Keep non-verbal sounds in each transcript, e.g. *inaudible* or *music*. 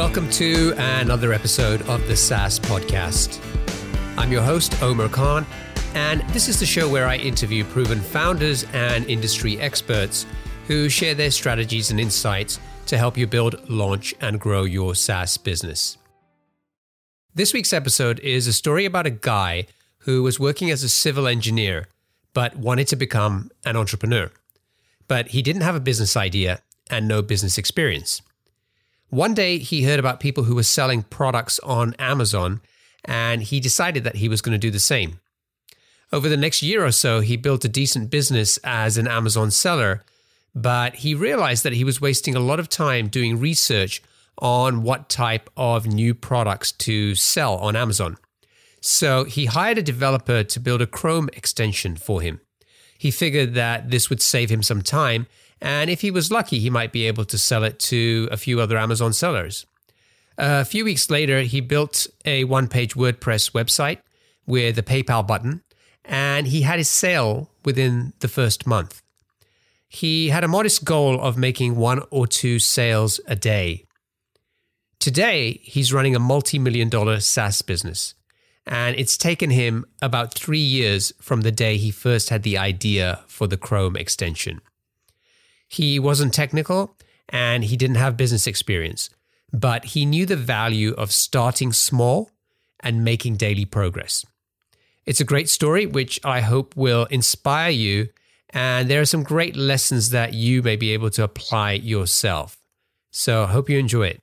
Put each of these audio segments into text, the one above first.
Welcome to another episode of the SaaS Podcast. I'm your host, Omer Khan, and this is the show where I interview proven founders and industry experts who share their strategies and insights to help you build, launch, and grow your SaaS business. This week's episode is a story about a guy who was working as a civil engineer but wanted to become an entrepreneur. But he didn't have a business idea and no business experience. One day he heard about people who were selling products on Amazon and he decided that he was going to do the same. Over the next year or so, he built a decent business as an Amazon seller, but he realized that he was wasting a lot of time doing research on what type of new products to sell on Amazon. So he hired a developer to build a Chrome extension for him. He figured that this would save him some time and if he was lucky, he might be able to sell it to a few other Amazon sellers. A few weeks later, he built a one page WordPress website with a PayPal button, and he had his sale within the first month. He had a modest goal of making one or two sales a day. Today, he's running a multi million dollar SaaS business, and it's taken him about three years from the day he first had the idea for the Chrome extension. He wasn't technical and he didn't have business experience, but he knew the value of starting small and making daily progress. It's a great story, which I hope will inspire you. And there are some great lessons that you may be able to apply yourself. So I hope you enjoy it.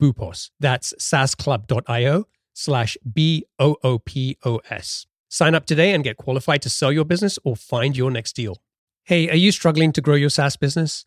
boopos. That's saasclub.io slash B-O-O-P-O-S. Sign up today and get qualified to sell your business or find your next deal. Hey, are you struggling to grow your SaaS business?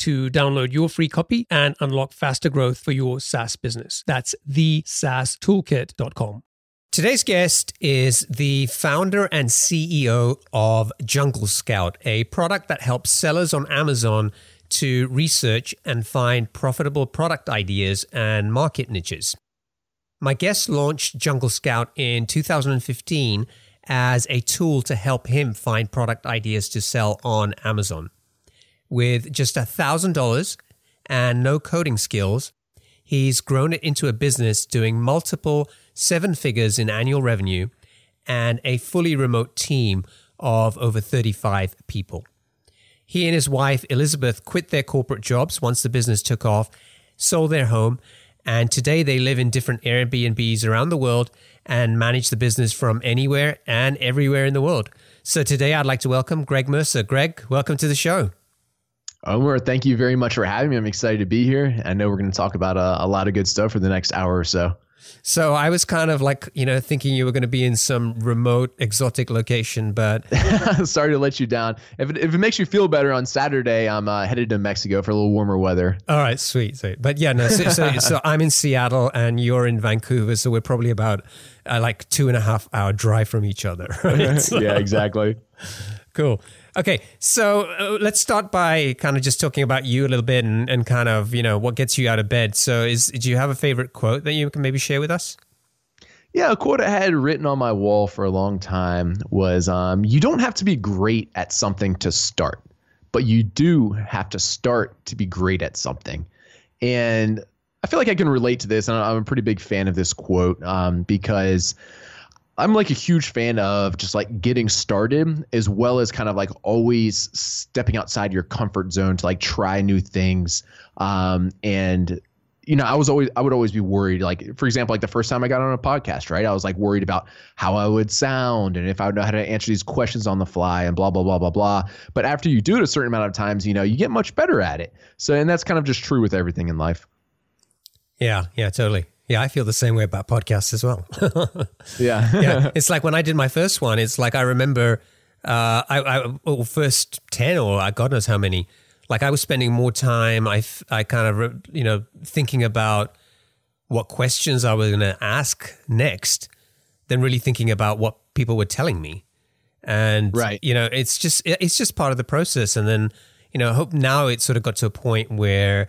to download your free copy and unlock faster growth for your SaaS business. That's thesaastoolkit.com. Today's guest is the founder and CEO of Jungle Scout, a product that helps sellers on Amazon to research and find profitable product ideas and market niches. My guest launched Jungle Scout in 2015 as a tool to help him find product ideas to sell on Amazon. With just $1,000 and no coding skills, he's grown it into a business doing multiple seven figures in annual revenue and a fully remote team of over 35 people. He and his wife, Elizabeth, quit their corporate jobs once the business took off, sold their home, and today they live in different Airbnbs around the world and manage the business from anywhere and everywhere in the world. So today I'd like to welcome Greg Mercer. Greg, welcome to the show. Omer, thank you very much for having me. I'm excited to be here. I know we're going to talk about a, a lot of good stuff for the next hour or so. So I was kind of like, you know, thinking you were going to be in some remote, exotic location, but *laughs* sorry to let you down. If it, if it makes you feel better, on Saturday I'm uh, headed to Mexico for a little warmer weather. All right, sweet, sweet. But yeah, no. So, so, so *laughs* I'm in Seattle and you're in Vancouver, so we're probably about uh, like two and a half hour drive from each other. *laughs* Right? So, yeah, exactly. Cool. Okay, so uh, let's start by kind of just talking about you a little bit and, and kind of you know what gets you out of bed. So, is do you have a favorite quote that you can maybe share with us? Yeah, a quote I had written on my wall for a long time was um, You don't have to be great at something to start, but you do have to start to be great at something. And I feel like I can relate to this, and I'm a pretty big fan of this quote um, because I'm like a huge fan of just like getting started as well as kind of like always stepping outside your comfort zone to like try new things. Um, and you know, I was always I would always be worried. Like for example, like the first time I got on a podcast, right? I was like worried about how I would sound and if I would know how to answer these questions on the fly and blah blah blah blah blah. But after you do it a certain amount of times, you know, you get much better at it. So and that's kind of just true with everything in life. Yeah, yeah, totally. Yeah, I feel the same way about podcasts as well. *laughs* yeah. yeah. *laughs* It's like when I did my first one, it's like I remember uh, I, I well, first 10 or God knows how many, like I was spending more time, I, I kind of, you know, thinking about what questions I was going to ask next than really thinking about what people were telling me. And, right. you know, it's just, it's just part of the process. And then, you know, I hope now it sort of got to a point where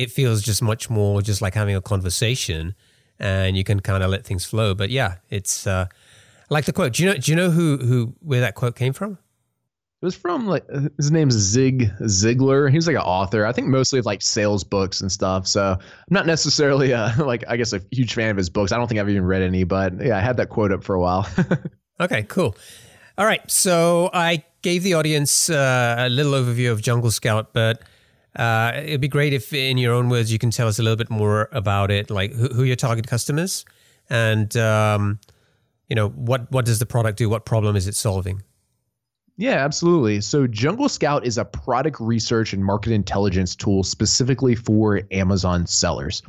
it feels just much more just like having a conversation and you can kind of let things flow. But yeah, it's uh, like the quote. Do you know? Do you know who who where that quote came from? It was from like his name's Zig Ziglar. He's like an author. I think mostly of like sales books and stuff. So I'm not necessarily a, *laughs* like I guess a huge fan of his books. I don't think I've even read any, but yeah, I had that quote up for a while. *laughs* okay, cool. All right, so I gave the audience uh, a little overview of Jungle Scout, but uh, it'd be great if, in your own words, you can tell us a little bit more about it, like who, who your target customers, and um, you know what what does the product do? What problem is it solving? Yeah, absolutely. So Jungle Scout is a product research and market intelligence tool specifically for Amazon sellers.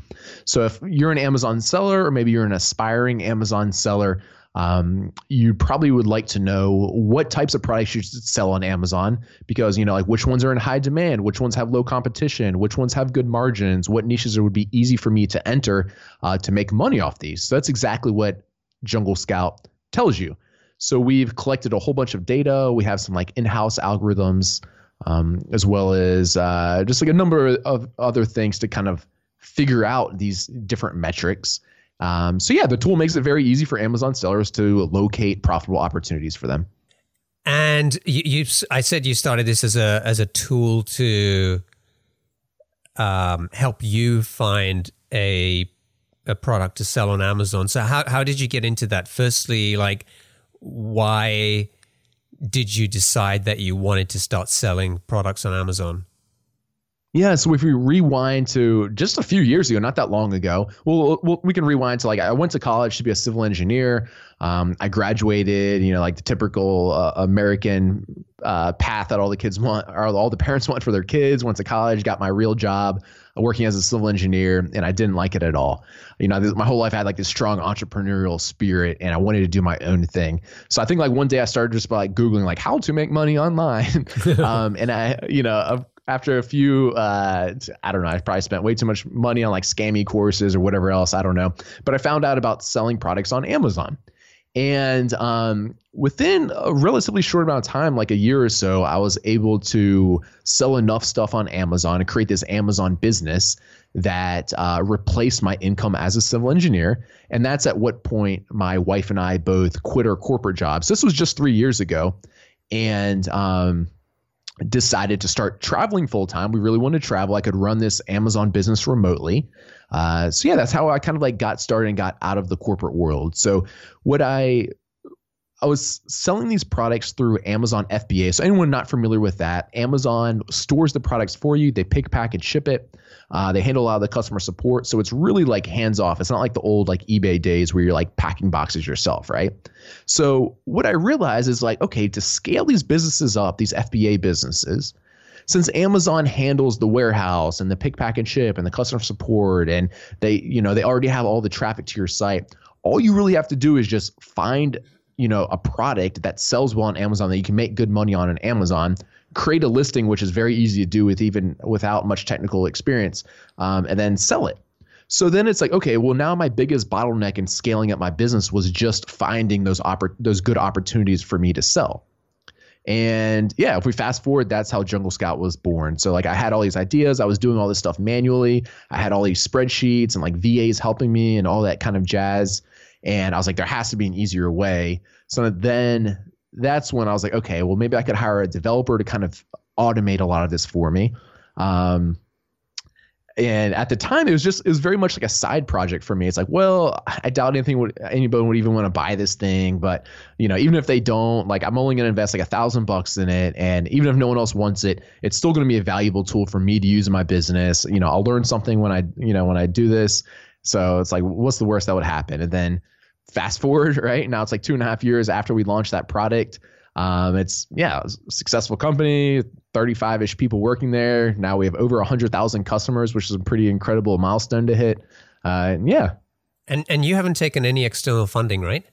So if you're an Amazon seller, or maybe you're an aspiring Amazon seller, um, you probably would like to know what types of products you should sell on Amazon because you know like which ones are in high demand, which ones have low competition, which ones have good margins, what niches it would be easy for me to enter uh, to make money off these. So that's exactly what Jungle Scout tells you. So we've collected a whole bunch of data. We have some like in-house algorithms, um, as well as uh, just like a number of other things to kind of figure out these different metrics. Um, so yeah, the tool makes it very easy for Amazon sellers to locate profitable opportunities for them. And you, you I said you started this as a as a tool to um, help you find a a product to sell on Amazon. So how how did you get into that? Firstly, like why did you decide that you wanted to start selling products on Amazon? Yeah, so if we rewind to just a few years ago, not that long ago, well, well we can rewind to like I went to college to be a civil engineer. Um, I graduated, you know, like the typical uh, American uh, path that all the kids want, or all the parents *laughs* want for their kids. Went to college, got my real job working as a civil engineer, and I didn't like it at all. You know, this, my whole life I had like this strong entrepreneurial spirit, and I wanted to do my own thing. So I think like one day I started just by like googling like how to make money online, *laughs* *laughs* um, and I, you know, after a few uh, i don't know i probably spent way too much money on like scammy courses or whatever else i don't know. But i found out about selling products on amazon. And um, within a relatively short amount of time like a year or so i was able to sell enough stuff on amazon and create this amazon business that uh, replaced my income as a civil engineer. And that's at what point my wife and i both quit our corporate jobs. This was just three years ago. And um, decided to start traveling full time. We really wanted to travel. I could run this Amazon business remotely. Uh, so yeah, that's how I kind of like got started and got out of the corporate world. So what I I was selling these products through Amazon FBA. So anyone not familiar with that, Amazon stores the products for you. They pick, pack, and ship it. Uh, they handle a lot of the customer support. So it's really like hands off. It's not like the old like eBay days where you're like packing boxes yourself, right? So what I realized is like, okay, to scale these businesses up, these FBA businesses, since Amazon handles the warehouse and the pick, pack, and ship and the customer support, and they, you know, they already have all the traffic to your site, all you really have to do is just find, you know, a product that sells well on Amazon that you can make good money on on Amazon. Create a listing, which is very easy to do with even without much technical experience, um, and then sell it. So then it's like, okay, well now my biggest bottleneck in scaling up my business was just finding those oppor- those good opportunities for me to sell. And yeah, if we fast forward, that's how Jungle Scout was born. So like I had all these ideas, I was doing all this stuff manually. I had all these spreadsheets and like VAs helping me and all that kind of jazz. And I was like, there has to be an easier way. So then that's when I was like, okay, well maybe I could hire a developer to kind of automate a lot of this for me. Um, and at the time it was just it was very much like a side project for me. It's like well i doubt anything would anybody would even want to buy this thing but you know even if they don't like i'm only going to invest like a thousand bucks in it. And even if no one else wants it it's still going to be a valuable tool for me to use in my business. You know i'll learn something when i you know when i do this. So it's like what's the worst that would happen? And then fast forward *laughs* right now it's like two and a half years after we launched that product um, it's yeah, a successful company, 35 ish people working there. Now we have over 100,000 customers, which is a pretty incredible milestone to hit. Uh, yeah. And and you haven't taken any external funding, right?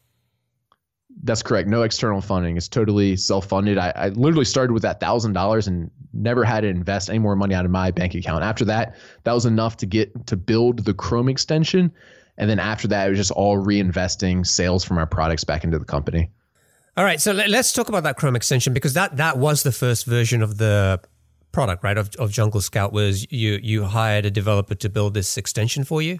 That's correct. No external funding. It's totally self funded. I, I, literally started with that thousand dollars and never had to invest any more money out of my bank account. After that, that was enough to get to build the Chrome extension. And then after that, it was just all reinvesting sales from our products back into the company. All right, so let's talk about that Chrome extension because that that was the first version of the product, right? Of, of Jungle Scout was you you hired a developer to build this extension for you.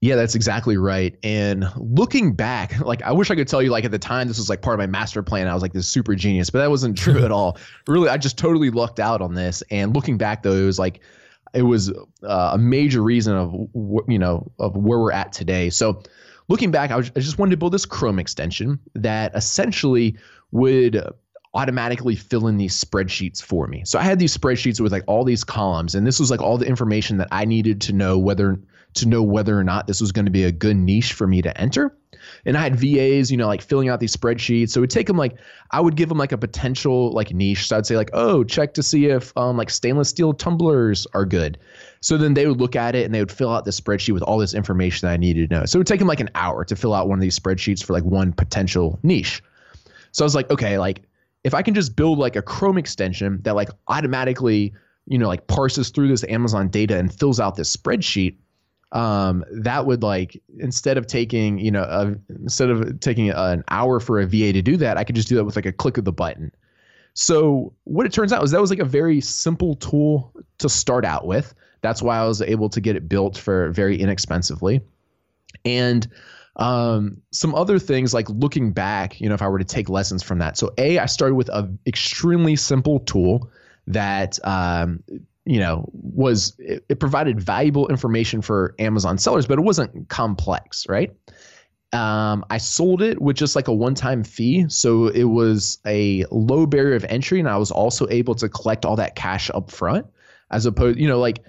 Yeah, that's exactly right. And looking back, like I wish I could tell you, like at the time, this was like part of my master plan. I was like this super genius, but that wasn't true at all. Really, I just totally lucked out on this. And looking back, though, it was like it was uh, a major reason of you know of where we're at today. So looking back, I, was, I just wanted to build this Chrome extension that essentially would automatically fill in these spreadsheets for me. So I had these spreadsheets with like all these columns, and this was like all the information that I needed to know whether to know whether or not this was going to be a good niche for me to enter. And I had VAs, you know, like filling out these spreadsheets. So it would take them like I would give them like a potential like niche. So I'd say like, oh, check to see if um like stainless steel tumblers are good. So then they would look at it and they would fill out the spreadsheet with all this information that I needed to know. So it would take them like an hour to fill out one of these spreadsheets for like one potential niche. So I was like, okay, like if I can just build like a Chrome extension that like automatically, you know, like parses through this Amazon data and fills out this spreadsheet, um, that would like instead of taking, you know, a, instead of taking an hour for a VA to do that, I could just do that with like a click of the button. So what it turns out is that was like a very simple tool to start out with. That's why I was able to get it built for very inexpensively. And um, some other things like looking back, you know, if I were to take lessons from that. So A, I started with an extremely simple tool that um, you know was it, it, provided valuable information for Amazon sellers, but it wasn't complex, right? Um, I sold it with just like a one-time fee, so it was a low barrier of entry, and I was also able to collect all that cash up front, as opposed, you know, like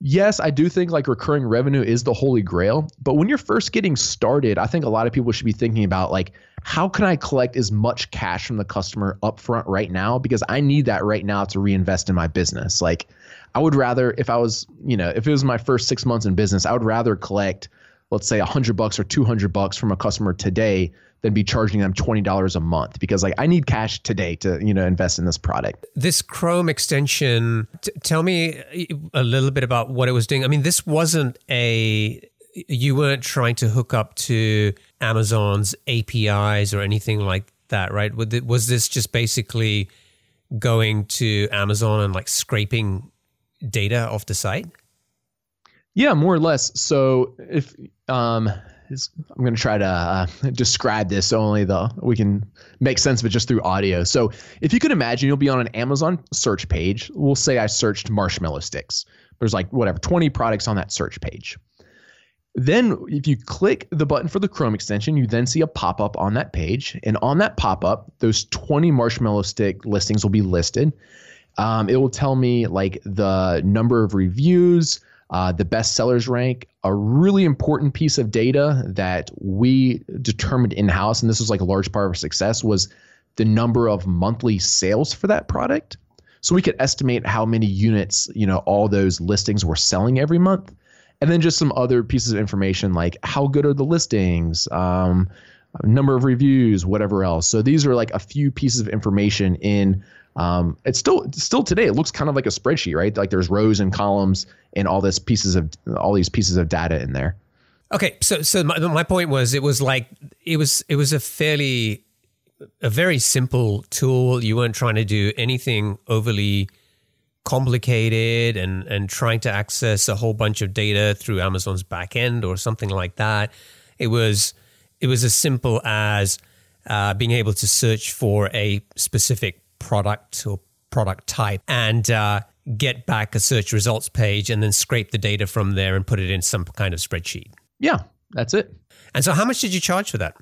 yes, I do think like recurring revenue is the holy grail. But when you're first getting started, I think a lot of people should be thinking about like, how can I collect as much cash from the customer upfront right now? Because I need that right now to reinvest in my business. Like, I would rather, if I was, you know, if it was my first six months in business, I would rather collect, let's say, a hundred bucks or two hundred bucks from a customer today than be charging them $20 a month because like I need cash today to, you know, invest in this product. This Chrome extension, t- tell me a little bit about what it was doing. I mean, this wasn't a you weren't trying to hook up to Amazon's APIs or anything like that, right? Was this just basically going to Amazon and like scraping data off the site? Yeah, more or less. So if um I'm going to try to uh, describe this only the we can make sense of it just through audio. So if you could imagine, you'll be on an Amazon search page. We'll say I searched marshmallow sticks. There's like whatever 20 products on that search page. Then if you click the button for the Chrome extension, you then see a pop-up on that page, and on that pop-up, those 20 marshmallow stick listings will be listed. Um, it will tell me like the number of reviews, uh, the best sellers rank, a really important piece of data that we determined in house, and this was like a large part of our success, was the number of monthly sales for that product. so we could estimate how many units you know all those listings were selling every month and then just some other pieces of information like how good are the listings um, number of reviews whatever else so these are like a few pieces of information in um, it's still still today it looks kind of like a spreadsheet right? Like there's rows and columns and all this pieces of all these pieces of data in there. Okay so so my, my point was it was like it was it was a fairly a very simple tool. You weren't trying to do anything overly complicated and and trying to access a whole bunch of data through Amazon's backend or something like that. It was it was as simple as uh, being able to search for a specific product or product type and uh, get back a search results page and then scrape the data from there and put it in some kind of spreadsheet. Yeah, that's it. And so, how much did you charge for that?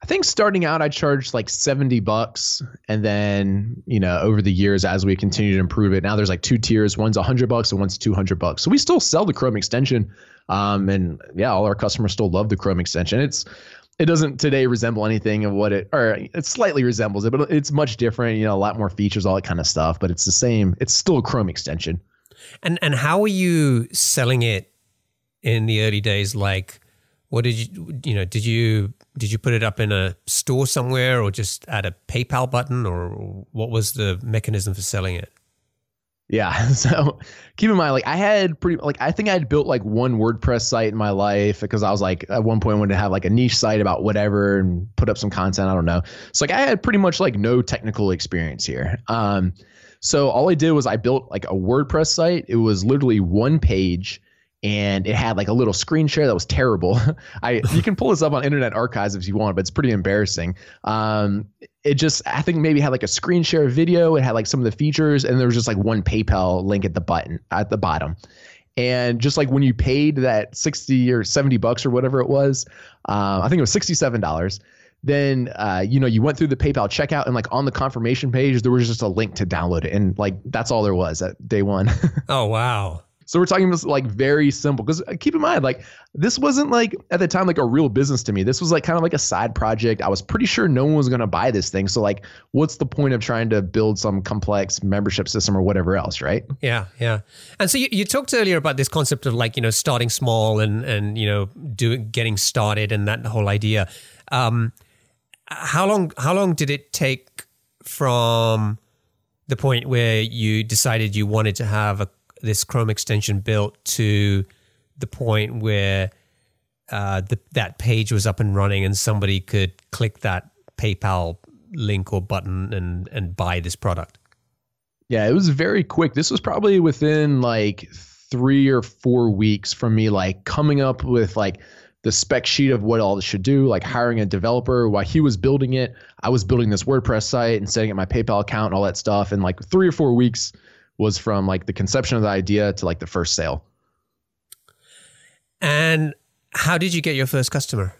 I think starting out, I charged like 70 bucks. And then, you know, over the years, as we continue to improve it, now there's like two tiers. One's 100 bucks and one's 200 bucks. So we still sell the Chrome extension. Um, and yeah, all our customers still love the Chrome extension. It's, it doesn't today resemble anything of what it, or it slightly resembles it, but it's much different, you know, a lot more features, all that kind of stuff, but it's the same. It's still a Chrome extension. And, and how are you selling it in the early days? Like, what did you, you know, did you did you put it up in a store somewhere or just add a PayPal button or what was the mechanism for selling it? Yeah. *laughs* So keep in mind, like I had pretty, like I think I had built like one WordPress site in my life because I was like at one point I wanted to have like a niche site about whatever and put up some content. I don't know. So like I had pretty much like no technical experience here. Um, so all I did was I built like a WordPress site. It was literally one page and it had like a little screen share that was terrible. *laughs* I you can pull this up on Internet Archives if you want, but it's pretty embarrassing. Um, it just I think maybe had like a screen share video. It had like some of the features, and there was just like one PayPal link at the button at the bottom. And just like when you paid that sixty or seventy bucks or whatever it was, uh, I think it was sixty seven dollars. Then uh, you know you went through the PayPal checkout and like on the confirmation page there was just a link to download it, and like that's all there was at day one. *laughs* oh wow! So we're talking this like very simple because uh, keep in mind like this wasn't like at the time like a real business to me. This was like kind of like a side project. I was pretty sure no one was going to buy this thing. So like what's the point of trying to build some complex membership system or whatever else, right? Yeah, yeah. And so you, you talked earlier about this concept of like, you know, starting small and and you know, doing getting started and that whole idea. Um how long how long did it take from the point where you decided you wanted to have a this Chrome extension built to the point where uh, the, that page was up and running and somebody could click that PayPal link or button and and buy this product? Yeah, it was very quick. This was probably within like three or four weeks from me like coming up with like the spec sheet of what all this should do, like hiring a developer while he was building it. I was building this WordPress site and setting up my PayPal account and all that stuff. And like three or four weeks, was from like the conception of the idea to like the first sale. And how did you get your first customer?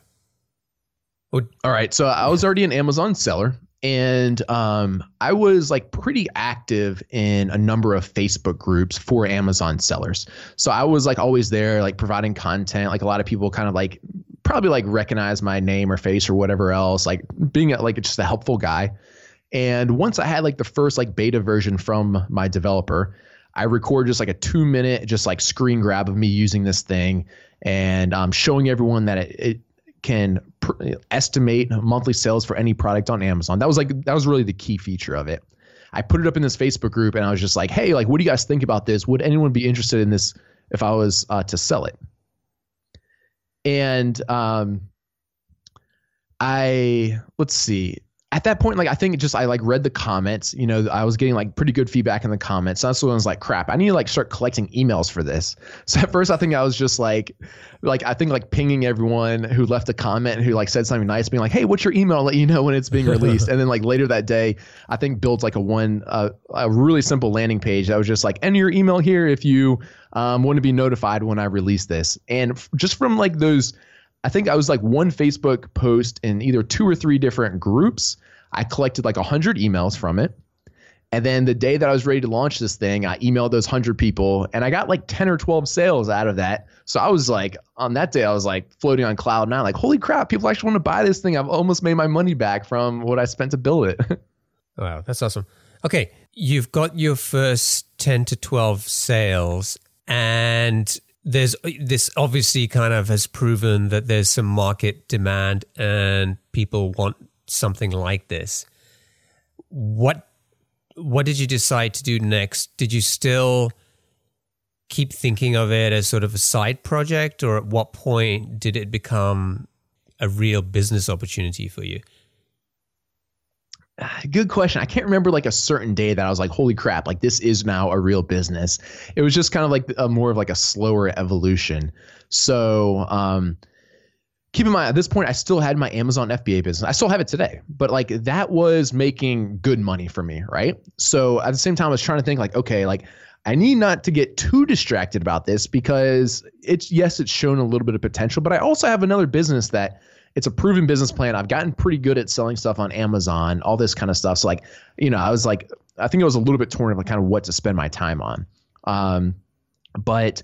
All right, so I was already an Amazon seller, and um, I was like pretty active in a number of Facebook groups for Amazon sellers. So I was like always there, like providing content. Like a lot of people kind of like probably like recognize my name or face or whatever else. Like being like just a helpful guy. And once I had like the first like beta version from my developer, I record just like a two minute just like screen grab of me using this thing and um, showing everyone that it, it can pr- estimate monthly sales for any product on Amazon. That was like that was really the key feature of it. I put it up in this Facebook group and I was just like, hey, like, what do you guys think about this? Would anyone be interested in this if I was uh, to sell it? And um, I let's see at that point, like I think it just I like read the comments. You know, I was getting like pretty good feedback in the comments. So that's when I was like, crap, I need to like start collecting emails for this. So at first, I think I was just like, like I think like pinging everyone who left a comment who like said something nice, being like, hey, what's your email? I'll let you know when it's being released. *laughs* and then like later that day, I think builds like a one uh, a really simple landing page that was just like enter your email here if you um, want to be notified when I release this. And f- just from like those I think I was like one Facebook post in either two or three different groups. I collected like 100 emails from it. And then the day that I was ready to launch this thing, I emailed those 100 people and I got like 10 or 12 sales out of that. So I was like, on that day, I was like floating on cloud nine, like, holy crap, people actually want to buy this thing. I've almost made my money back from what I spent to build it. *laughs* wow, that's awesome. Okay, you've got your first 10 to 12 sales and there's this obviously kind of has proven that there's some market demand and people want something like this. What what did you decide to do next? Did you still keep thinking of it as sort of a side project or at what point did it become a real business opportunity for you? *sighs* Good question. I can't remember like a certain day that I was like, holy crap, like this is now a real business. It was just kind of like a more of like a slower evolution. So, um, keep in mind at this point, I still had my Amazon FBA business. I still have it today, but like that was making good money for me. Right. So at the same time, I was trying to think like, okay, like I need not to get too distracted about this because it's, yes, it's shown a little bit of potential, but I also have another business that, it's a proven business plan. I've gotten pretty good at selling stuff on Amazon, all this kind of stuff. So like, you know, I was like, I think I was a little bit torn of like kind of what to spend my time on. Um, but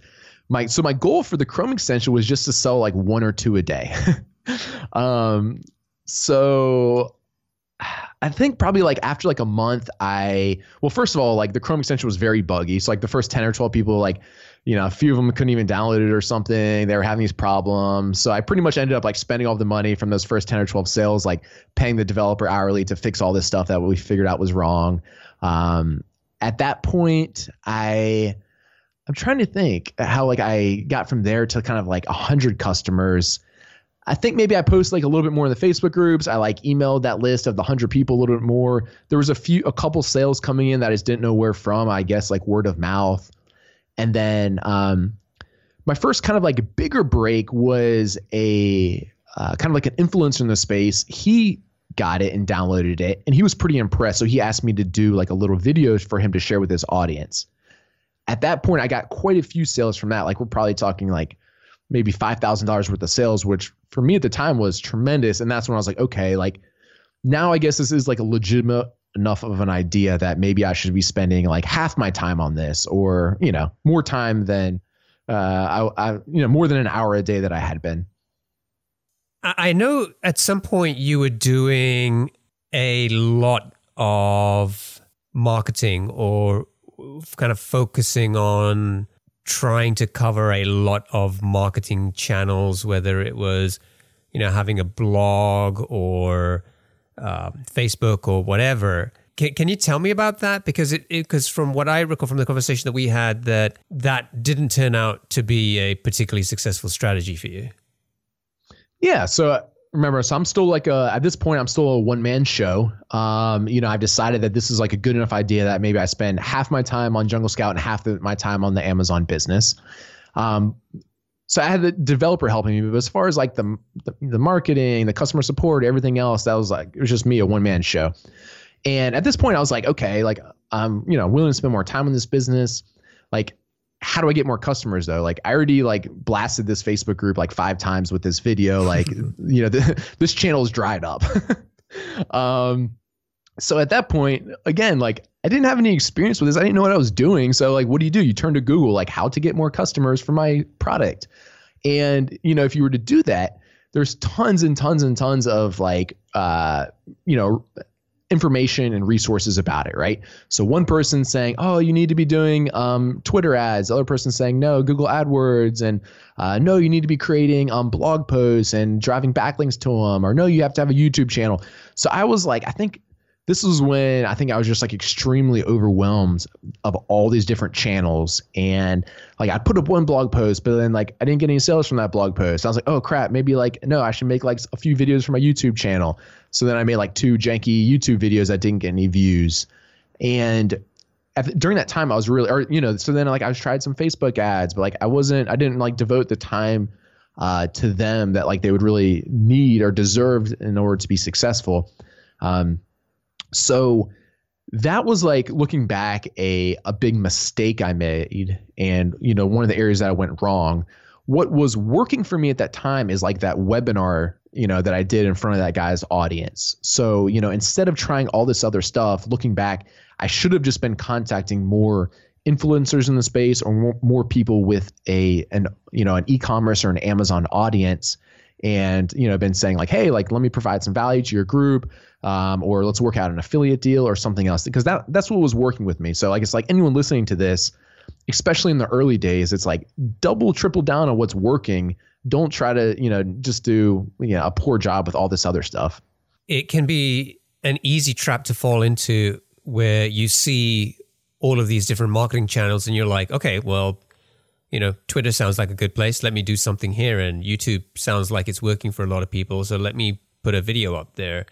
my so my goal for the Chrome extension was just to sell like one or two a day. *laughs* um, so I think probably like after like a month, I well, first of all, like the Chrome extension was very buggy. So like the first ten or twelve people like you know, a few of them couldn't even download it or something. They were having these problems. So I pretty much ended up like spending all the money from those first 10 or 12 sales, like paying the developer hourly to fix all this stuff that we figured out was wrong. Um, at that point, I, I'm trying to think how like I got from there to kind of like a hundred customers. I think maybe I posted like a little bit more in the Facebook groups. I like emailed that list of the hundred people a little bit more. There was a few, a couple sales coming in that I just didn't know where from. I guess like word of mouth. And then um, my first kind of like bigger break was a uh, kind of like an influencer in the space. He got it and downloaded it, and he was pretty impressed. So he asked me to do like a little video for him to share with his audience. At that point, I got quite a few sales from that. Like we're probably talking like maybe five thousand dollars worth of sales, which for me at the time was tremendous. And that's when I was like, okay, like now I guess this is like a legitimate enough of an idea that maybe I should be spending like half my time on this, or you know, more time than uh, I, I you know more than an hour a day that I had been. I know at some point you were doing a lot of marketing or kind of focusing on trying to cover a lot of marketing channels, whether it was, you know, having a blog or uh, Facebook or whatever. Can, can you tell me about that? Because it because from what I recall from the conversation that we had, that that didn't turn out to be a particularly successful strategy for you. Yeah. So uh, remember, so I'm still like a at this point I'm still a one man show. Um, you know, I've decided that this is like a good enough idea that maybe I spend half my time on Jungle Scout and half the, my time on the Amazon business. Um, so I had the developer helping me, but as far as like the, the, the marketing, the customer support, everything else, that was like it was just me, a one man show. And at this point, I was like, okay, like I'm you know willing to spend more time in this business. Like, how do I get more customers though? Like, I already like blasted this Facebook group like five times with this video. Like, *laughs* you know, the, *laughs* this channel is dried up. *laughs* um, so at that point, again, like I didn't have any experience with this. I didn't know what I was doing. So like, what do you do? You turn to Google, like how to get more customers for my product. And you know, if you were to do that, there's tons and tons and tons of like, uh, you know, information and resources about it, right? So one person saying, "Oh, you need to be doing um, Twitter ads." The other person saying, "No, Google AdWords," and uh, "No, you need to be creating um, blog posts and driving backlinks to them," or "No, you have to have a YouTube channel." So I was like, I think this was when I think I was just like extremely overwhelmed of all these different channels. And like I put up one blog post, but then like I didn't get any sales from that blog post. I was like, oh crap, maybe like no, I should make like a few videos for my YouTube channel. So then I made like two janky YouTube videos that didn't get any views. And at, during that time, I was really, or you know, so then like I was tried some Facebook ads, but like I wasn't, I didn't like devote the time uh, to them that like they would really need or deserve in order to be successful. Um, so that was like looking back a a big mistake I made and you know one of the areas that I went wrong. What was working for me at that time is like that webinar, you know, that I did in front of that guy's audience. So, you know, instead of trying all this other stuff, looking back, I should have just been contacting more influencers in the space or more, more people with a an you know, an e-commerce or an Amazon audience and you know been saying like hey like let me provide some value to your group um, or let's work out an affiliate deal or something else. Because that that's what was working with me. So like it's like anyone listening to this especially in the early days it's like double triple down on what's working. Don't try to you know just do you know a poor job with all this other stuff. It can be an easy trap to fall into where you see all of these different marketing channels and you're like okay well you know, Twitter sounds like a good place. Let me do something here. And YouTube sounds like it's working for a lot of people. So let me put a video up there.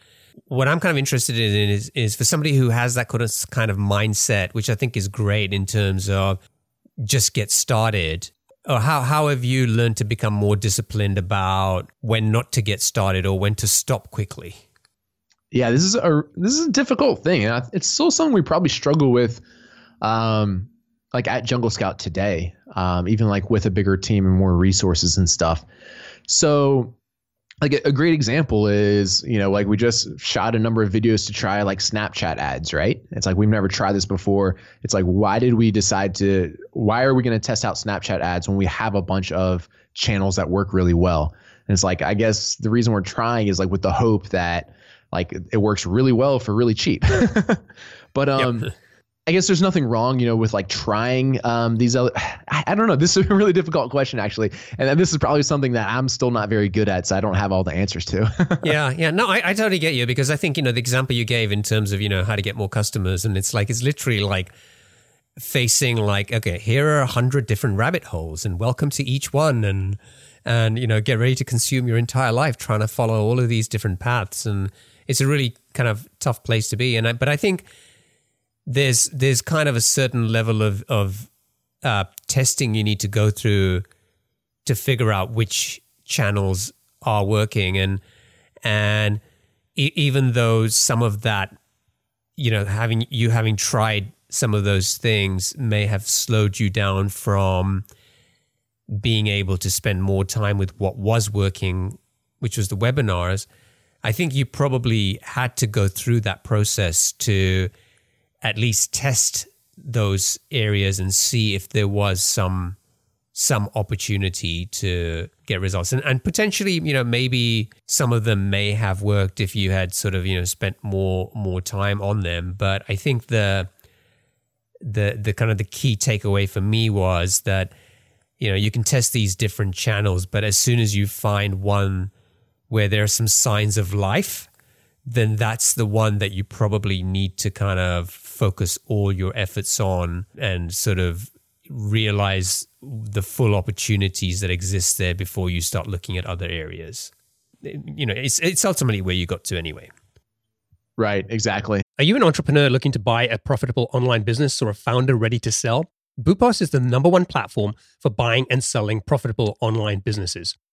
What I'm kind of interested in is, is for somebody who has that kind of, mindset, which I think is great in terms of just get started. Or how, how have you learned to become more disciplined about when not to get started or when to stop quickly? Yeah, this is a this is a difficult thing. and It's still something we probably struggle with um, like at Jungle Scout today, um, even like with a bigger team and more resources and stuff. So, like a, a great example is, you know, like we just shot a number of videos to try like Snapchat ads, right? It's like we've never tried this before. It's like, why did we decide to, why are we going to test out Snapchat ads when we have a bunch of channels that work really well? And it's like, I guess the reason we're trying is like with the hope that like it works really well for really cheap. *laughs* but um, yep. I guess there's nothing wrong, you know, with like trying um, these other. *sighs* I, don't know. This is a really difficult question, actually, and this is probably something that I'm still not very good at, so I don't have all the answers to. *laughs* yeah, yeah, no, I, I totally get you because I think you know the example you gave in terms of you know how to get more customers, and it's like it's literally like facing like okay, here are a hundred different rabbit holes, and welcome to each one, and and you know get ready to consume your entire life trying to follow all of these different paths, and it's a really kind of tough place to be, and I, but I think there's there's kind of a certain level of of uh, testing you need to go through to figure out which channels are working. And and e- even though some of that you know having you having tried some of those things may have slowed you down from being able to spend more time with what was working which was the webinars i think you probably had to go through that process to at least test those areas and see if there was some some opportunity to get results. And, and potentially you know maybe some of them may have worked if you had sort of you know spent more more time on them. But i think the the the kind of the key takeaway for me was that you know you can test these different channels but as soon as you find one where there are some signs of life then that's the one that you probably need to kind of focus all your efforts on and sort of realize the full opportunities that exist there before you start looking at other areas. You know, it's it's ultimately where you got to anyway. Right, exactly. Are you an entrepreneur looking to buy a profitable online business or a founder ready to sell? Boopos is the number one platform for buying and selling profitable online businesses.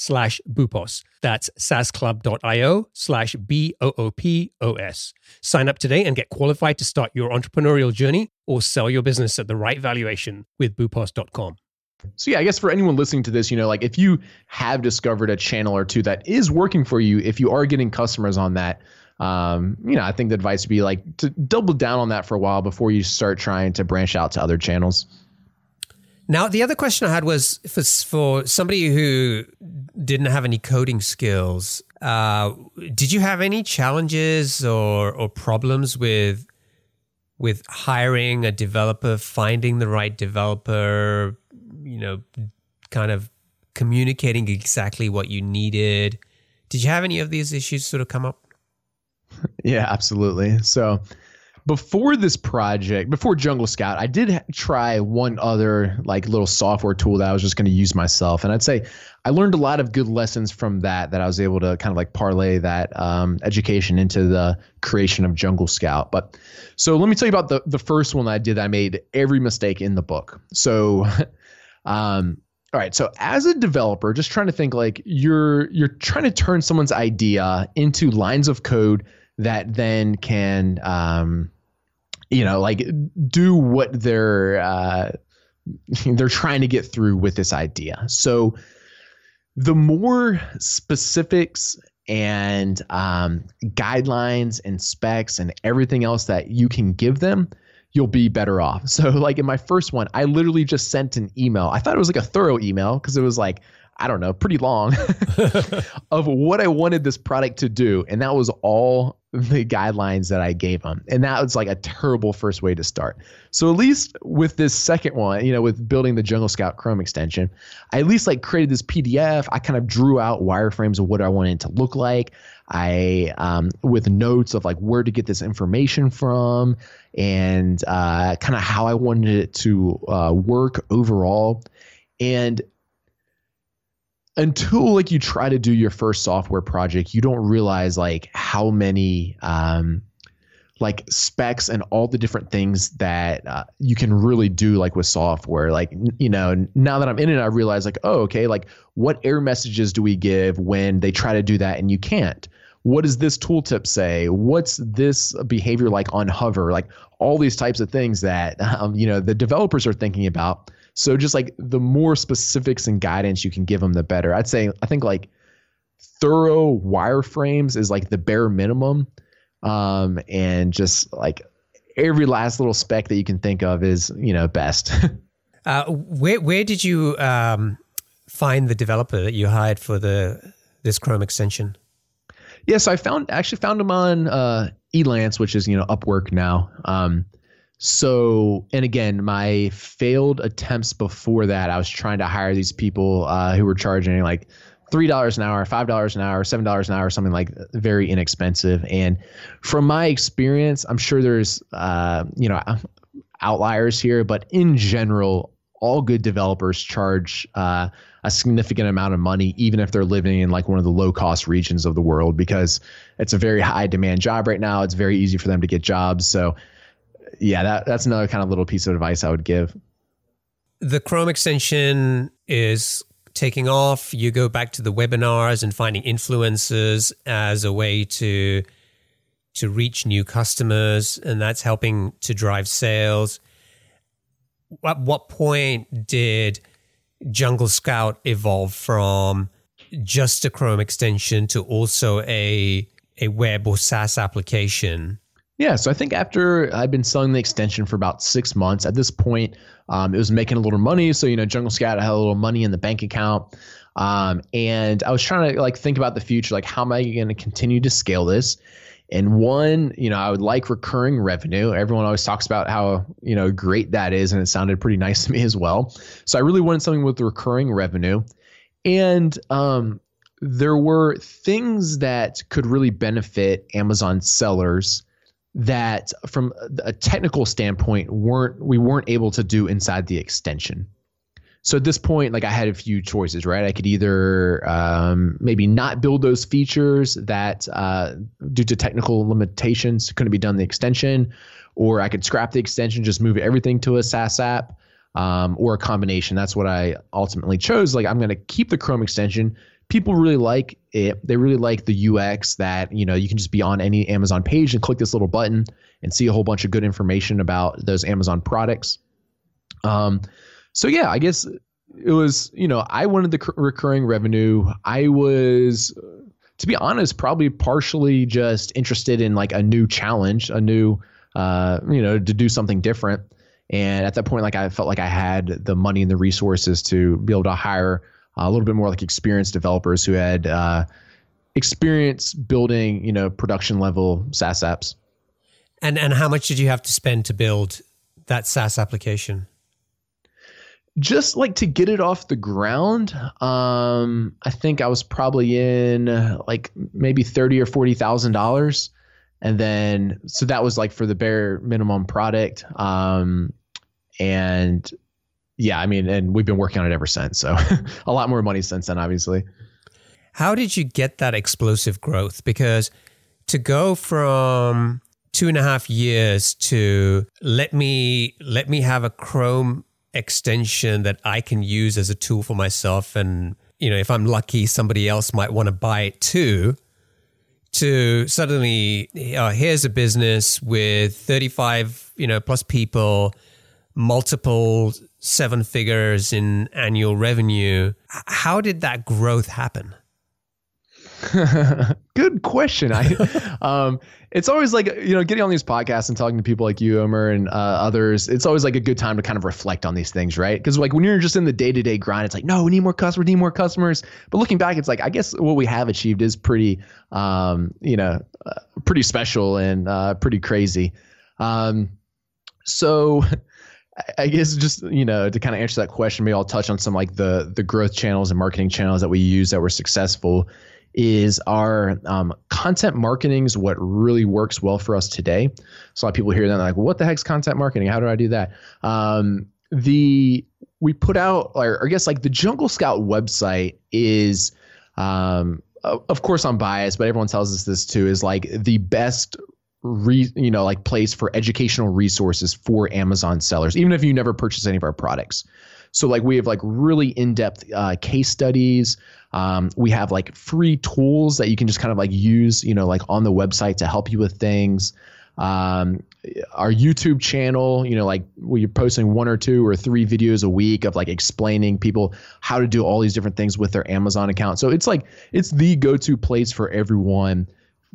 slash Boopos. That's saasclub.io slash B-O-O-P-O-S. Sign up today and get qualified to start your entrepreneurial journey or sell your business at the right valuation with boopos.com. So yeah, I guess for anyone listening to this, you know, like if you have discovered a channel or two that is working for you, if you are getting customers on that, um, you know, I think the advice would be like to double down on that for a while before you start trying to branch out to other channels. Now, the other question I had was for, for somebody who didn't have any coding skills. Uh, did you have any challenges or, or problems with with hiring a developer, finding the right developer? You know, kind of communicating exactly what you needed. Did you have any of these issues sort of come up? *laughs* Yeah, absolutely. So before this project, before Jungle Scout, I did try one other like little software tool that I was just going to use myself, and I'd say I learned a lot of good lessons from that. That I was able to kind of like parlay that um, education into the creation of Jungle Scout. But so let me tell you about the the first one I did. I made every mistake in the book. So. *laughs* um, all right so as a developer just trying to think like you're you're trying to turn someone's idea into lines of code that then can um, you know, like do what they're uh, *laughs* they're trying to get through with this idea. So the more specifics and um, guidelines and specs and everything else that you can give them, you'll be better off. *laughs* So, like in my first one, I literally just sent an email. I thought it was like a thorough email because it was like, I don't know, pretty long *laughs* *laughs* of what I wanted this product to do. And that was all the guidelines that I gave them. And that was like a terrible first way to start. So at least with this second one, you know, with building the Jungle Scout Chrome extension, I at least like created this PDF. I kind of drew out wireframes of what I wanted it to look like. I um, with notes of like where to get this information from and uh, kind of how I wanted it to uh, work overall. And until like you try to do your first software project, you don't realize like how many um, like specs and all the different things that uh, you can really do like with software. Like you know, now that I'm in it, I realize like oh okay, like what error messages do we give when they try to do that and you can't? What does this tooltip say? What's this behavior like on hover? Like all these types of things that *laughs* um, you know the developers are thinking about so just like the more specifics and guidance you can give them, the better. I'd say I think like thorough wireframes is like the bare minimum, um, and just like every last little spec that you can think of is you know best. *laughs* uh, where where did you um, find the developer that you hired for the this Chrome extension? Yes, yeah, so I found actually found him on uh, Elance, which is you know Upwork now. Um, so, and again, my failed attempts before that, I was trying to hire these people uh, who were charging like three dollars an hour, five dollars an hour, seven dollars an hour, something like very inexpensive. And from my experience, I'm sure there's uh, you know outliers here, but in general, all good developers charge uh, a significant amount of money, even if they're living in like one of the low cost regions of the world, because it's a very high demand job right now. It's very easy for them to get jobs. So yeah, that that's another kind of little piece of advice I would give. The Chrome extension is taking off. You go back to the webinars and finding influencers as a way to to reach new customers, and that's helping to drive sales. At what point did Jungle Scout evolve from just a Chrome extension to also a a web or SaaS application? Yeah, so I think after I'd been selling the extension for about six months, at this point, um, it was making a little money. So you know, Jungle Scout I had a little money in the bank account, um, and I was trying to like think about the future, like how am I going to continue to scale this? And one, you know, I would like recurring revenue. Everyone always talks about how you know great that is, and it sounded pretty nice *laughs* to me as well. So I really wanted something with recurring revenue, and um, there were things that could really benefit Amazon sellers that from a technical standpoint weren't we weren't able to do inside the extension. So at this point like i had a few choices right? I could either um, maybe not build those features that uh, due to technical limitations couldn't be done the extension or i could scrap the extension just move everything to a saas app um, or a combination. That's what i ultimately chose. Like i'm going to keep the chrome extension people really like it. They really like the UX that, you know, you can just be on any Amazon page and click this little button and see a whole bunch of good information about those Amazon products. Um, so yeah, I guess it was, you know, I wanted the recurring revenue. I was, to be honest, probably partially just interested in like a new challenge, a new, uh, you know, to do something different. And at that point, like I felt like I had the money and the resources to be able to hire a little bit more like experienced developers who had uh, experience building, you know, production level SaaS apps. And and how much did you have to spend to build that SaaS application? Just like to get it off the ground, um, I think I was probably in like maybe thirty or forty thousand dollars, and then so that was like for the bare minimum product, um, and yeah, I mean, and we've been working on it ever since. So *laughs* a lot more money since then, obviously. How did you get that explosive growth? Because to go from two and a half years to let me let me have a Chrome extension that I can use as a tool for myself, and you know, if I'm lucky, somebody else might want to buy it too. To suddenly, uh, here's a business with 35 you know plus people, multiple seven figures in annual revenue. How did that growth happen? *laughs* Good question. I, *laughs* um, it's always like you know, getting on these podcasts and talking to people like you, Omer, and uh, others. It's always like a good time to kind of reflect on these things, right? Because like when you're just in the day to day grind, it's like, no, we need more customers, we need more customers. But looking back, it's like I guess what we have achieved is pretty, um, you know, uh, pretty special and uh, pretty crazy. Um, so. *laughs* I guess just you know to kind of answer that question, maybe I'll touch on some like the the growth channels and marketing channels that we use that were successful is our um, content marketing is what really works well for us today. So a lot of people hear that like, what the heck's content marketing? How do I do that? Um, the we put out, or I guess like the Jungle Scout website is, um, of course I'm biased, but everyone tells us this too, is like the best re, you know, like place for educational resources for Amazon sellers, even if you never purchase any of our products. So like we have like really in-depth uh, case studies. Um, we have like free tools that you can just kind of like use, you know, like on the website to help you with things. Um, our YouTube channel, you know, like we're posting one or two or three videos a week of like explaining people how to do all these different things with their Amazon account. So it's like it's the go-to place for everyone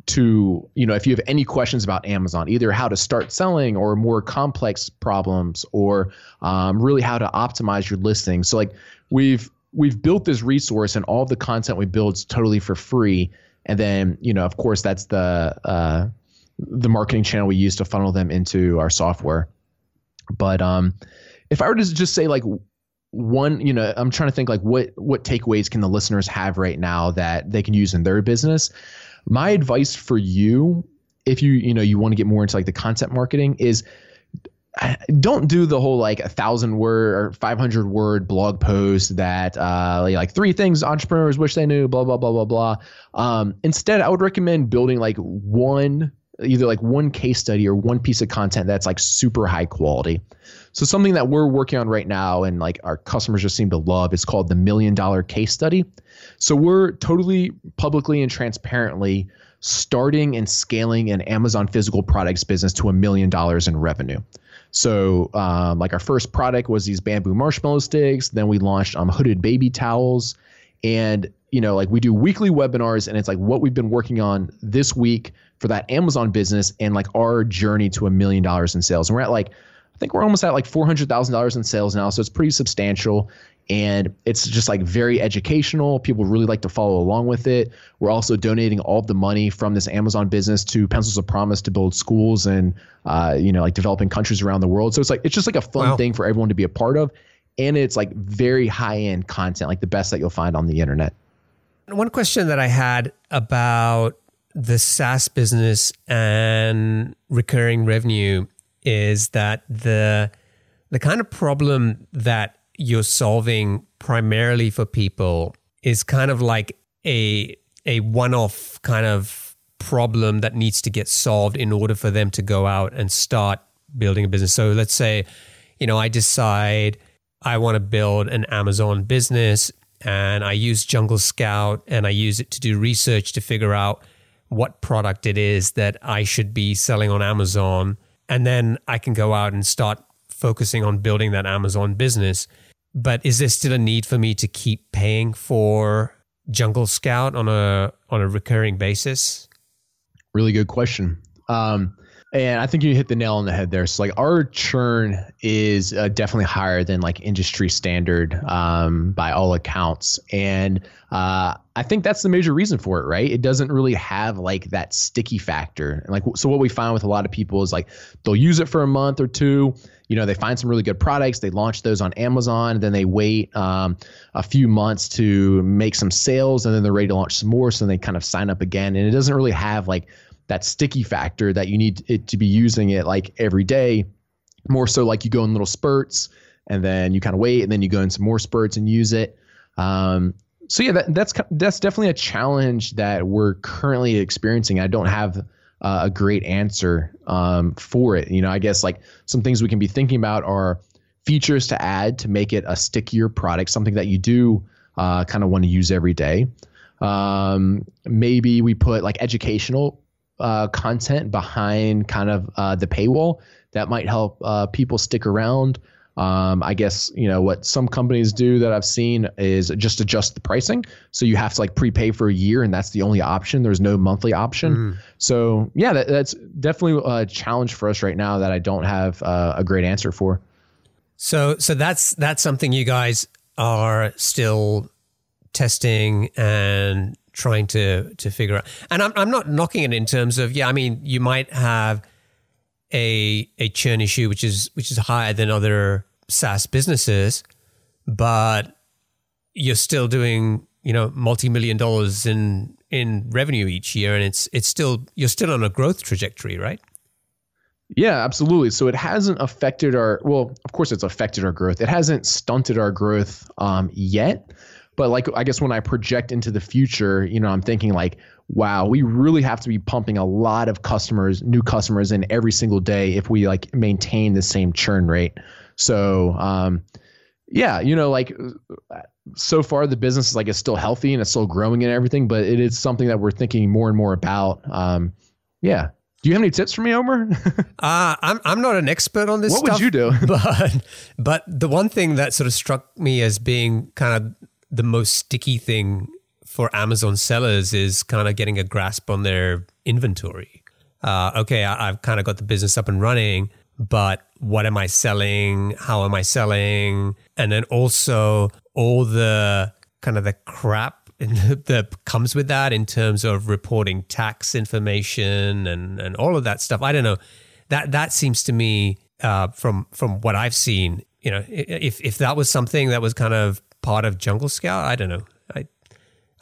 to you know if you have any questions about amazon either how to start selling or more complex problems or um, really how to optimize your listing. So like we've we've built this resource and all the content we build is totally for free. And then you know of course that's the uh, the marketing channel we use to funnel them into our software. But um if i were to just say like one you know i'm trying to think like what what takeaways can the listeners have right now that they can use in their business my advice for you, if you you know you want to get more into like the content marketing, is *sighs* don't do the whole like a thousand word or 500 word blog post that uh, like three things entrepreneurs wish they knew blah blah blah blah blah. Um, instead i would recommend building like one either like one case study or one piece of content that's like super high quality so something that we're working on right now and like our customers just seem to love is called the million dollar case study so we're totally publicly and transparently starting and scaling an Amazon physical products business to a million dollars in revenue. So, um, like our first product was these bamboo marshmallow sticks. Then we launched um, hooded baby towels, and you know, like we do weekly webinars, and it's like what we've been working on this week for that Amazon business, and like our journey to a million dollars in sales. And we're at like, I think we're almost at like four hundred thousand dollars in sales now, so it's pretty substantial and it's just like very educational. People really like to follow along with it. We're also donating all of the money from this Amazon business to Pencils of Promise to build schools and uh, you know like developing countries around the world. So it's like it's just like a fun wow. thing for everyone to be a part of, and it's like very high end content, like the best that you'll find on the internet. One question that I had about the SaaS business and recurring revenue is that the the kind of problem that you're solving primarily for people is kind of like a a one-off kind of problem that needs to get solved in order for them to go out and start building a business. So let's say, you know, I decide I want to build an Amazon business and I use Jungle Scout and I use it to do research to figure out what product it is that I should be selling on Amazon. And then I can go out and start focusing on building that Amazon business. But is there still a need for me to keep paying for Jungle Scout on a on a recurring basis? Really good question. Um, and I think you hit the nail on the head there. So like our churn is uh, definitely higher than like industry standard um, by all accounts, and uh, I think that's the major reason for it. Right? It doesn't really have like that sticky factor. And like so, what we find with a lot of people is like they'll use it for a month or two. You know, they find some really good products, they launch those on Amazon, then they wait um, a few months to make some sales, and then they're ready to launch some more. So they kind of sign up again, and it doesn't really have like that sticky factor that you need it to be using it like every day. More so like you go in little spurts and then you kind of wait and then you go in some more spurts and use it. Um, so yeah, that, that's that's definitely a challenge that we're currently experiencing. I don't have uh, a great answer um, for it. You know, I guess like some things we can be thinking about are features to add to make it a stickier product, something that you do uh, kind of want to use every day. Um, maybe we put like educational uh, content behind kind of uh, the paywall that might help uh, people stick around. Um, I guess you know what some companies do that I've seen is just adjust the pricing. So you have to like prepay for a year, and that's the only option. There's no monthly option. Mm. So yeah, that, that's definitely a challenge for us right now that I don't have uh, a great answer for. So so that's that's something you guys are still testing and trying to to figure out. And I'm I'm not knocking it in terms of yeah. I mean, you might have a a churn issue which is which is higher than other SaaS businesses, but you're still doing you know multi million dollars in in revenue each year, and it's it's still you're still on a growth trajectory, right? Yeah, absolutely. So it hasn't affected our well, of course it's affected our growth. It hasn't stunted our growth um, yet. But like I guess when I project into the future, you know, I'm thinking like, wow, we really have to be pumping a lot of customers, new customers in every single day if we like maintain the same churn rate. So, um, yeah, you know, like so far the business is like it's still healthy and it's still growing and everything, but it is something that we're thinking more and more about. Um, yeah. Do you have any tips for me, Omer? *laughs* uh, I'm I'm not an expert on this. What stuff, would you do? *laughs* But but the one thing that sort of struck me as being kind of the most sticky thing for Amazon sellers is kind of getting a grasp on their inventory. Uh, okay, I, I've kind of got the business up and running, but what am I selling? How am I selling? And then also all the kind of the crap *laughs* that comes with that in terms of reporting tax information and, and all of that stuff. I don't know. That that seems to me uh, from from what I've seen, you know, if if that was something that was kind of part of Jungle Scout, I don't know. I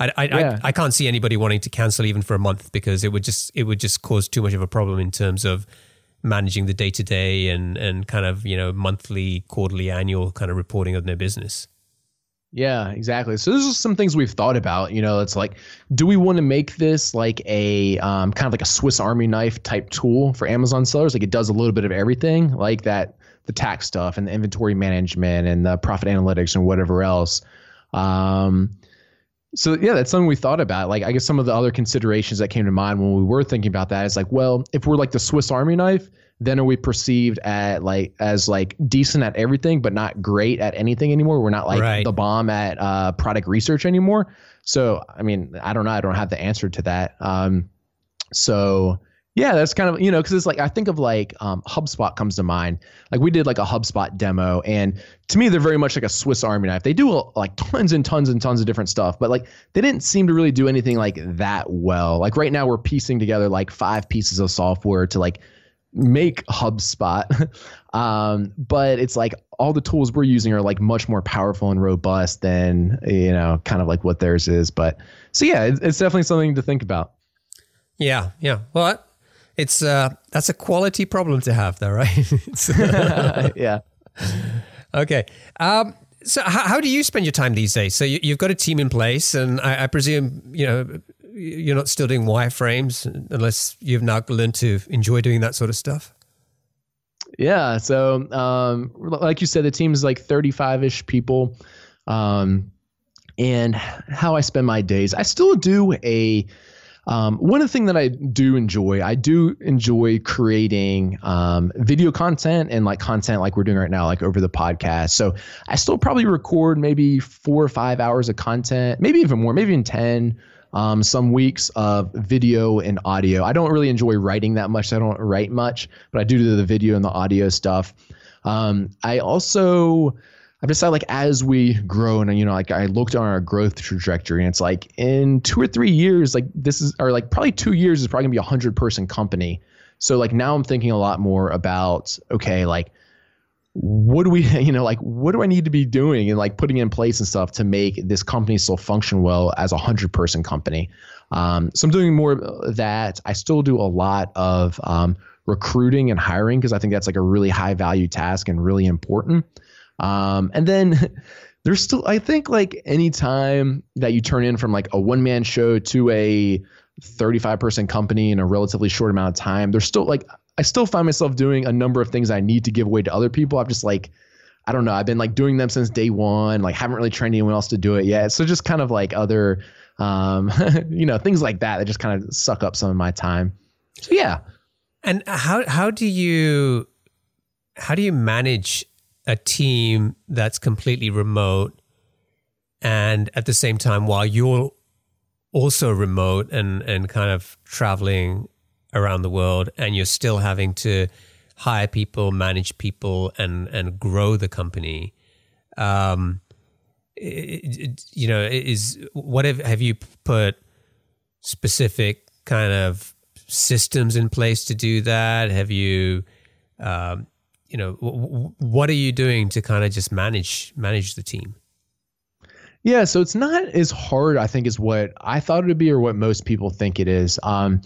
I, I, yeah. I, I, can't see anybody wanting to cancel even for a month because it would just it would just cause too much of a problem in terms of managing the day to day and and kind of you know monthly, quarterly, annual kind of reporting of their business. Yeah, exactly. So those are some things we've thought about. You know, it's like, do we want to make this like a um, kind of like a Swiss Army knife type tool for Amazon sellers? Like it does a little bit of everything, like that the tax stuff and the inventory management and the profit analytics and whatever else. Um, so yeah, that's something we thought about. Like I guess some of the other considerations that came to mind when we were thinking about that is like, well, if we're like the Swiss Army knife, then are we perceived at like as like decent at everything but not great at anything anymore? We're not like right. the bomb at uh, product research anymore. So I mean, I don't know. I don't have the answer to that. Um, so yeah, that's kind of you know because it's like I think of like um, HubSpot comes to mind. Like we did like a HubSpot demo, and to me they're very much like a Swiss Army knife. They do like tons and tons and tons of different stuff, but like they didn't seem to really do anything like that well. Like right now we're piecing together like five pieces of software to like make HubSpot, *laughs* um, but it's like all the tools we're using are like much more powerful and robust than you know kind of like what theirs is. But so yeah, it's, it's definitely something to think about. Yeah, yeah. Well, it's uh, that's a quality problem to have, though, right? *laughs* uh, *laughs* yeah. Okay. Um, so, how, how, do you spend your time these days? So, you, have got a team in place, and I, I, presume you know you're not still doing wireframes unless you've now learned to enjoy doing that sort of stuff. Yeah. So, um, like you said, the team is like 35 ish people. Um, and how I spend my days, I still do a um, one thing that I do enjoy, I do enjoy creating um, video content and like content like we're doing right now, like over the podcast. So I still probably record maybe four or five hours of content, maybe even more, maybe even 10. Um, some weeks of video and audio. I don't really enjoy writing that much. I don't write much, but I do do the video and the audio stuff. Um, I also I've decided like as we grow and you know like I looked on our growth trajectory and it's like in two or three years like this is or like probably two years is probably gonna be a hundred person company. So like now I'm thinking a lot more about okay like what do we *laughs* you know like what do I need to be doing and like putting in place and stuff to make this company still function well as a hundred person company. Um, so I'm doing more of that. I still do a lot of um, recruiting and hiring because I think that's like a really high value task and really important. Um, and then *laughs* there's still, I think, like any time that you turn in from like a one man show to a 35 person company in a relatively short amount of time, there's still like, I still find myself doing a number of things I need to give away to other people. I'm just like, I don't know. I've been like doing them since day one. Like haven't really trained anyone else to do it yet. So just kind of like other, um, *laughs* you know, things like that that just kind of suck up some of my time. So yeah. And how how do you how do you manage a team that's completely remote and at the same time while you're also remote and and kind of traveling around the world and you're still having to hire people, manage people and and grow the company. Um it, you know, is what have have you put specific kind of systems in place to do that? Have you, um, you know, w- what are you doing to kind of just manage manage the team? Yeah, so it's not as hard, I think, as what I thought it would be or what most people think it is. Um,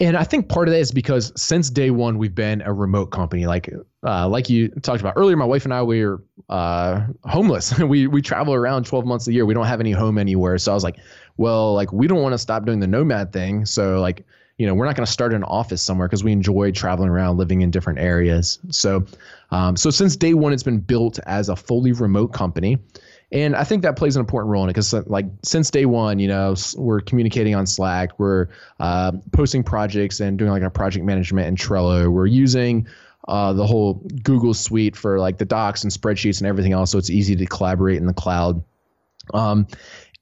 and I think part of that is because since day one we've been a remote company. Like uh, like you talked about earlier, my wife and I we are uh, homeless. *laughs* we we travel around 12 months a year. We don't have any home anywhere. So I was like, well, like we don't want to stop doing the nomad thing. So like you know we're not going to start an office somewhere because we enjoy traveling around, living in different areas. So um, so since day one, it's been built as a fully remote company. And I think that plays an important role in it because, like, since day one, you know, we're communicating on Slack, we're uh, posting projects and doing like our project management in Trello. We're using uh, the whole Google suite for like the docs and spreadsheets and everything else, so it's easy to collaborate in the cloud. Um,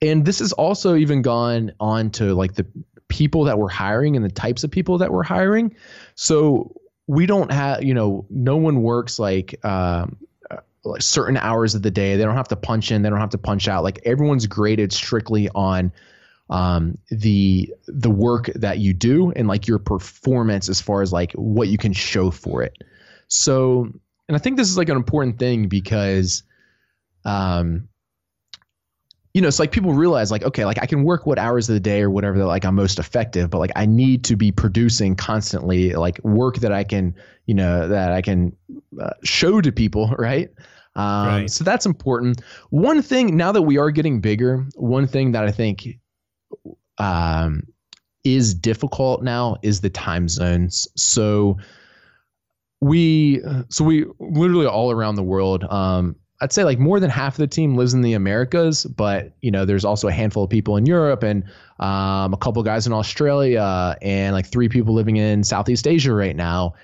and this has also even gone on to like the people that we're hiring and the types of people that we're hiring. So we don't have, you know, no one works like um, like certain hours of the day. They don't have to punch in. They don't have to punch out. Like everyone's graded strictly on um, the the work that you do and like your performance as far as like what you can show for it. So, and I think this is like an important thing because, um, you know, it's like people realize like, okay, like I can work what hours of the day or whatever that like I'm most effective, but like I need to be producing constantly like work that I can, you know, that I can uh, show to people, *laughs* right? Um, right. So that's important. One thing now that we are getting bigger, one thing that I think um, is difficult now is the time zones. So we, so we literally all around the world. Um, I'd say like more than half of the team lives in the Americas, but you know, there's also a handful of people in Europe and um, a couple guys in Australia and like three people living in Southeast Asia right now.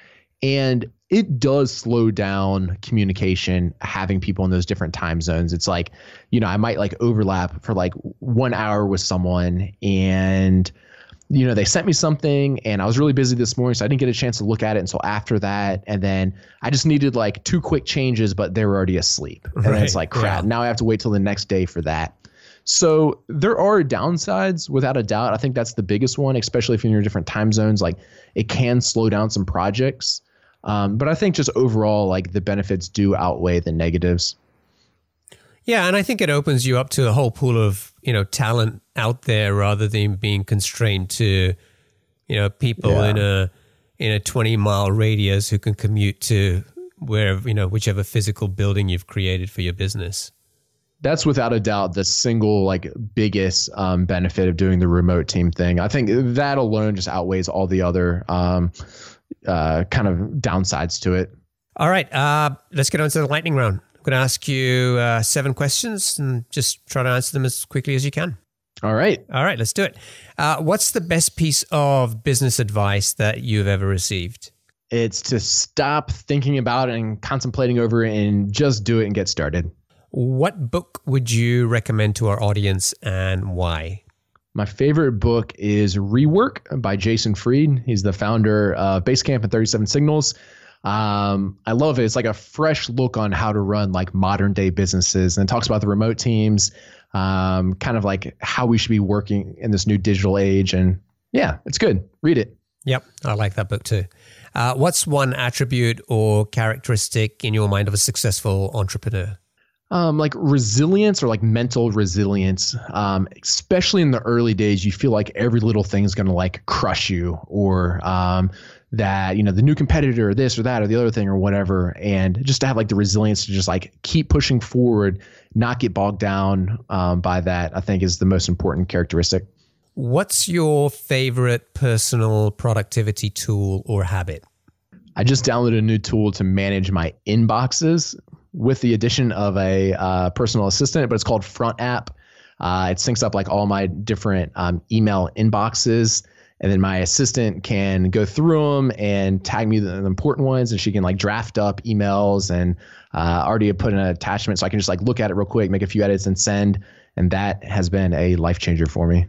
And it does slow down communication having people in those different time zones. It's like, you know, I might like overlap for like one hour with someone and you know, they sent me something and I was really busy this morning, so I didn't get a chance to look at it until after that. And then I just needed like two quick changes, but they were already asleep. And right. it's like, crap, yeah. now I have to wait till the next day for that. So there are downsides without a doubt. I think that's the biggest one, especially if you're in different time zones. Like it can slow down some projects. Um, but I think just overall, like the benefits do outweigh the negatives. Yeah, and I think it opens you up to a whole pool of you know talent out there rather than being constrained to you know people yeah. in a in a 20 mile radius who can commute to wherever you know whichever physical building you've created for your business. That's without a doubt the single like biggest um, benefit of doing the remote team thing. I think that alone just outweighs all the other um, uh, kind of downsides to it. All right uh, let's get on to the lightning round going to ask you uh, seven questions and just try to answer them as quickly as you can all right. All right, let's do it. Uh, what's the best piece of business advice that you've ever received? It's to stop thinking about and contemplating over it and just do it and get started. What book would you recommend to our audience and why? My favorite book is Rework by Jason Fried. He's the founder of Basecamp and 37 Signals. Um, I love it. It's like a fresh look on how to run like modern day businesses and it talks about the remote teams, um, kind of like how we should be working in this new digital age. And yeah, it's good. Read it. Yep, I like that book too. Uh, what's one attribute or characteristic in your mind of a successful entrepreneur? Um, like resilience or like mental resilience, um, especially in the early days, you feel like every little thing is going to like crush you or um, that you know the new competitor or this or that or the other thing or whatever and just to have like the resilience to just like keep pushing forward not get bogged down um, by that i think is the most important characteristic. What's your favorite personal productivity tool or habit? I just downloaded a new tool to manage my inboxes with the addition of a uh, personal assistant but it's called front app. Uh, it syncs up like all my different um, email inboxes and then my assistant can go through them and tag me the, the important ones, and she can like draft up emails and uh, already put an attachment, so I can just like look at it real quick, make a few edits, and send. And that has been a life changer for me.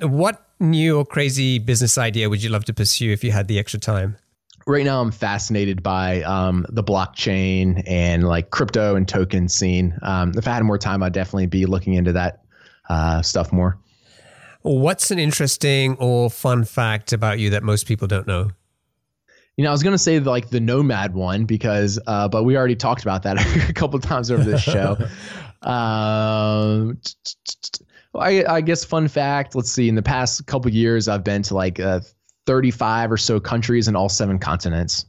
What new or crazy business idea would you love to pursue if you had the extra time? right now I'm fascinated by um, the blockchain and like crypto and token scene. Um, if I had more time, I'd definitely be looking into that uh, stuff more. What's an interesting or fun fact about you that most people don't know? You know, I was gonna say like the nomad one because, uh, but we already talked about that *laughs* a couple times over this show. *laughs* um, I, I, guess fun fact. Let's see. In the past couple years, I've been to like uh, 35 or so countries in all seven continents.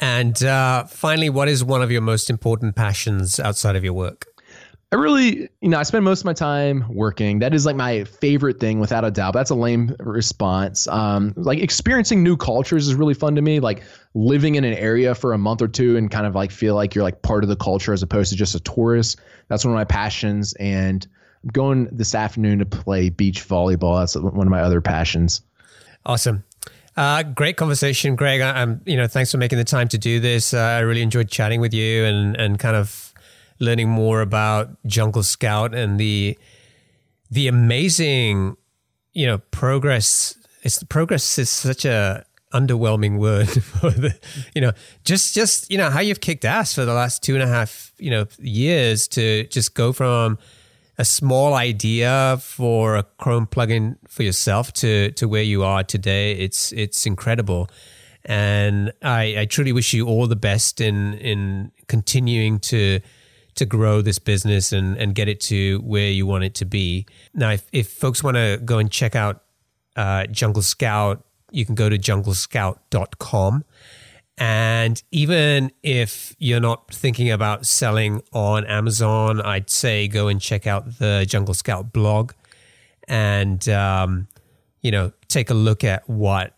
And uh, finally, what is one of your most important passions outside of your work? I really, you know, I spend most of my time working. That is like my favorite thing, without a doubt. That's a lame response. Um, like experiencing new cultures is really fun to me. Like living in an area for a month or two and kind of like feel like you're like part of the culture as opposed to just a tourist. That's one of my passions. And I'm going this afternoon to play beach volleyball. That's one of my other passions. Awesome. Uh, great conversation, Greg. I, am you know, thanks for making the time to do this. Uh, I really enjoyed chatting with you and and kind of learning more about Jungle Scout and the the amazing, you know, progress. It's progress is such a underwhelming word *laughs* for the, you know, just just you know how you've kicked ass for the last two and a half you know years to just go from a small idea for a Chrome plugin for yourself to to where you are today. It's it's incredible, and I, I truly wish you all the best in in continuing to to grow this business and and get it to where you want it to be. Now, if if folks want to go and check out uh, Jungle Scout, you can go to junglescout.com and even if you're not thinking about selling on Amazon, I'd say go and check out the Jungle Scout blog and, um, you know, take a look at what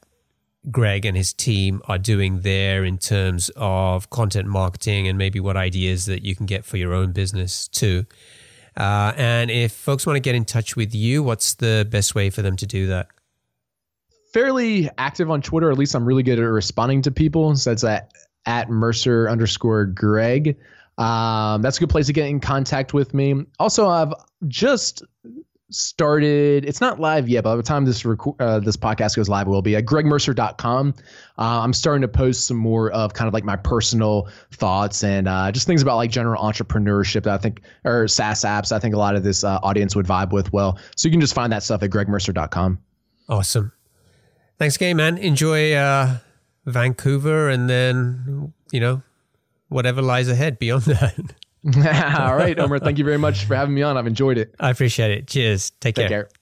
Greg and his team are doing there in terms of content marketing and maybe what ideas that you can get for your own business too. Uh, and if folks want to get in touch with you, what's the best way for them to do that? fairly active on Twitter. At least I'm really good at responding to people. So that's at, at Mercer underscore Greg. Um, that's a good place to get in contact with me. Also, I've just started it's not live yet but by the time this uh, this podcast goes live it will be at gregmercer.com uh, i'm starting to post some more of kind of like my personal thoughts and uh, just things about like general entrepreneurship that i think or saas apps i think a lot of this uh, audience would vibe with well so you can just find that stuff at gregmercer.com awesome Thanks again, man. Enjoy uh, Vancouver and then, you know, whatever lies ahead beyond *laughs* that. *laughs* All right, Omer. Thank you very much for having me on. I've enjoyed it. I appreciate it. Cheers. Take, Take care. care.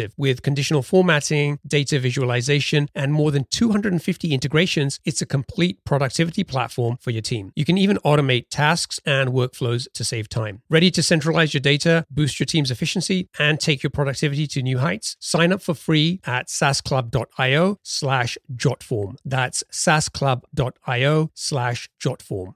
with conditional formatting, data visualization, and more than 250 integrations. It's a complete productivity platform for your team. You can even automate tasks and workflows to save time. Ready to centralize your data, boost your team's efficiency, and take your productivity to new heights? Sign up for free at saasclub.io slash jotform. That's saasclub.io slash jotform.